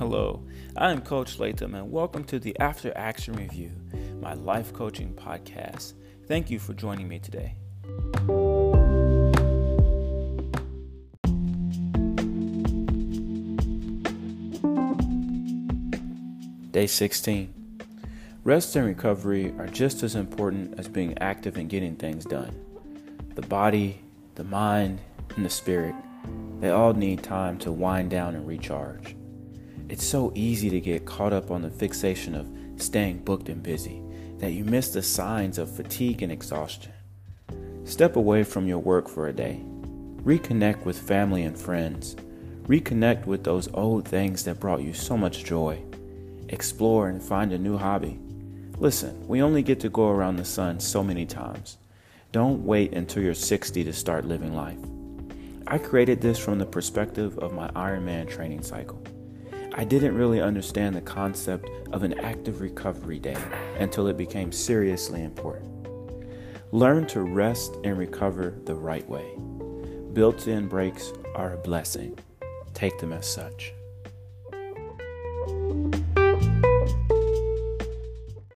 Hello, I'm Coach Latham, and welcome to the After Action Review, my life coaching podcast. Thank you for joining me today. Day 16. Rest and recovery are just as important as being active and getting things done. The body, the mind, and the spirit, they all need time to wind down and recharge. It's so easy to get caught up on the fixation of staying booked and busy that you miss the signs of fatigue and exhaustion. Step away from your work for a day. Reconnect with family and friends. Reconnect with those old things that brought you so much joy. Explore and find a new hobby. Listen, we only get to go around the sun so many times. Don't wait until you're 60 to start living life. I created this from the perspective of my Ironman training cycle. I didn't really understand the concept of an active recovery day until it became seriously important. Learn to rest and recover the right way. Built in breaks are a blessing. Take them as such.